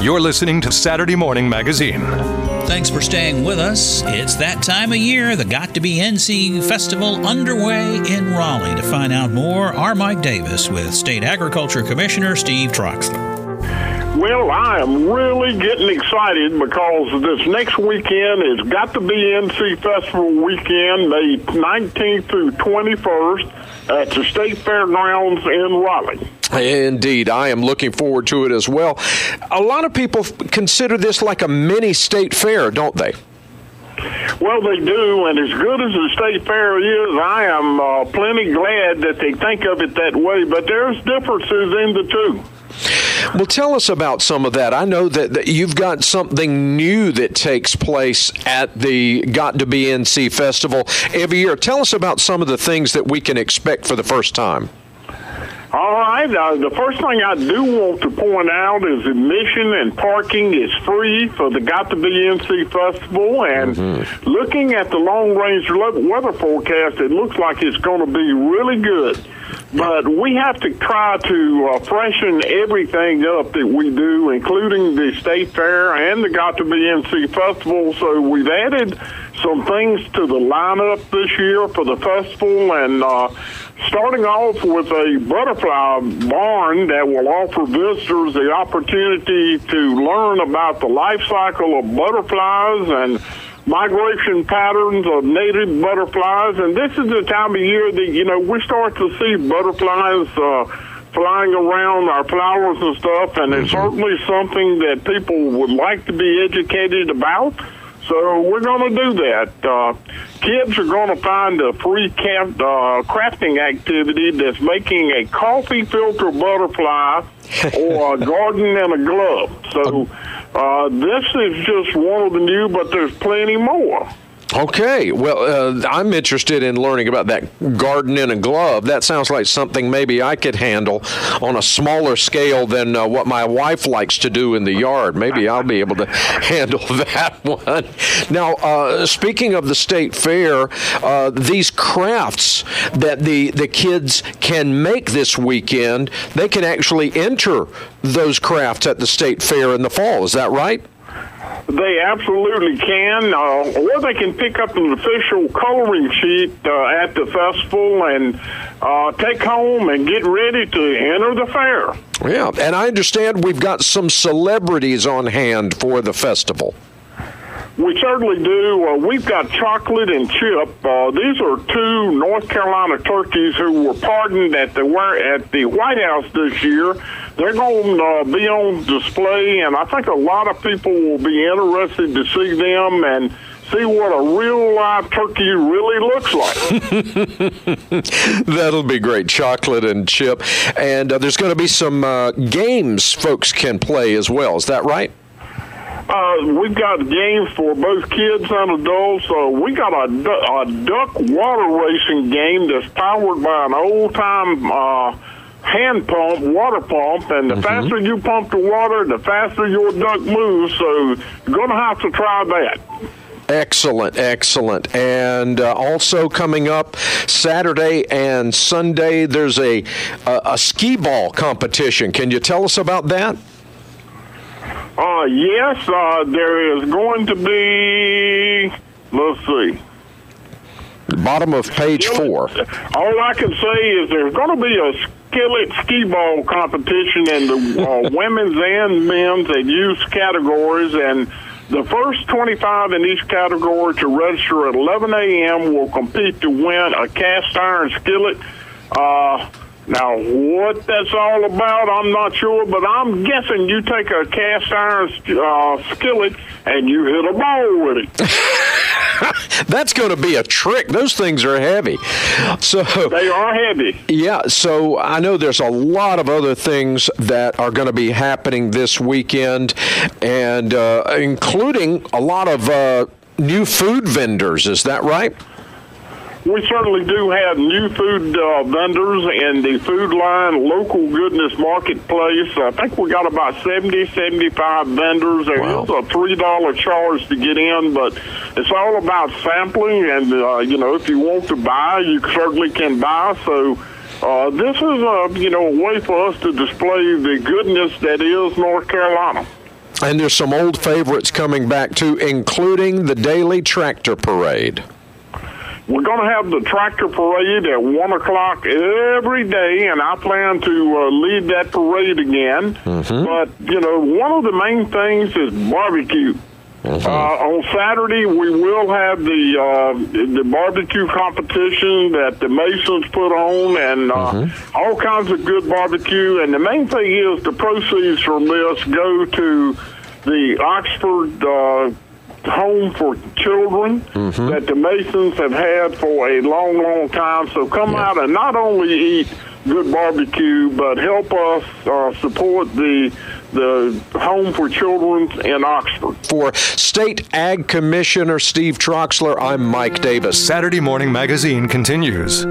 You're listening to Saturday Morning Magazine. Thanks for staying with us. It's that time of year, the Got to Be NC Festival underway in Raleigh. To find out more, our Mike Davis with State Agriculture Commissioner Steve Troxler. Well, I am really getting excited because this next weekend is got to be NC Festival weekend, May 19th through 21st at the State Fairgrounds in Raleigh. Indeed, I am looking forward to it as well. A lot of people consider this like a mini state fair, don't they? Well, they do, and as good as the state fair is, I am uh, plenty glad that they think of it that way. But there's differences in the two. Well, tell us about some of that. I know that, that, you've got something new that takes place at the Got to Be NC Festival every year. Tell us about some of the things that we can expect for the first time. All right. Uh, the first thing I do want to point out is admission and parking is free for the Got to Be NC Festival. And mm-hmm. looking at the long range weather forecast, it looks like it's going to be really good. But we have to try to uh, freshen everything up that we do, including the State Fair and the Got to Be NC Festival. So we've added some things to the lineup this year for the festival and uh, starting off with a butterfly barn that will offer visitors the opportunity to learn about the life cycle of butterflies and migration patterns of native butterflies. And this is the time of year that, you know, we start to see butterflies uh, flying around our flowers and stuff. And it's mm-hmm. certainly something that people would like to be educated about. So we're going to do that. Uh, kids are going to find a free camp, uh, crafting activity that's making a coffee filter butterfly or a garden and a glove. So uh, this is just one of the new, but there's plenty more. Okay, well, uh, I'm interested in learning about that garden in a glove. That sounds like something maybe I could handle on a smaller scale than uh, what my wife likes to do in the yard. Maybe I'll be able to handle that one. Now, uh, speaking of the state fair, uh, these crafts that the, the kids can make this weekend, they can actually enter those crafts at the state fair in the fall. Is that right? They absolutely can, uh, or they can pick up an official coloring sheet uh, at the festival and uh, take home and get ready to enter the fair. Yeah, and I understand we've got some celebrities on hand for the festival. We certainly do. Uh, we've got Chocolate and Chip. Uh, these are two North Carolina turkeys who were pardoned at the at the White House this year. They're going to uh, be on display, and I think a lot of people will be interested to see them and see what a real live turkey really looks like. That'll be great. Chocolate and chip. And uh, there's going to be some uh, games folks can play as well. Is that right? Uh, we've got games for both kids and adults. Uh, we got a, a duck water racing game that's powered by an old time uh, hand pump, water pump, and the mm-hmm. faster you pump the water, the faster your duck moves. So you're going to have to try that. Excellent, excellent. And uh, also coming up Saturday and Sunday, there's a, a, a skee ball competition. Can you tell us about that? Uh, yes, uh, there is going to be, let's see. Bottom of page four. All I can say is there's going to be a skillet skee ball competition in the uh, women's and men's and youth categories, and the first 25 in each category to register at 11 a.m. will compete to win a cast iron skillet. Uh, now, what that's all about, I'm not sure, but I'm guessing you take a cast iron uh, skillet and you hit a ball with it. that's going to be a trick. Those things are heavy. So they are heavy. Yeah. So I know there's a lot of other things that are going to be happening this weekend, and uh, including a lot of uh, new food vendors. Is that right? We certainly do have new food uh, vendors in the Food Lion local goodness marketplace. I think we got about 70, 75 vendors. There wow. is a $3 charge to get in, but it's all about sampling. And, uh, you know, if you want to buy, you certainly can buy. So, uh, this is a you know a way for us to display the goodness that is North Carolina. And there's some old favorites coming back too, including the daily tractor parade. We're going to have the tractor parade at 1 o'clock every day, and I plan to uh, lead that parade again. Mm-hmm. But, you know, one of the main things is barbecue. Mm-hmm. Uh, on Saturday, we will have the uh, the barbecue competition that the Masons put on, and uh, mm-hmm. all kinds of good barbecue. And the main thing is the proceeds from this go to the Oxford uh, home for children mm-hmm. that the Masons have had for a long, long time. So come yeah. out and not only eat good barbecue, but help us uh, support the the Home for Children in Oxford. For State Ag Commissioner Steve Troxler, I'm Mike Davis. Saturday Morning Magazine continues.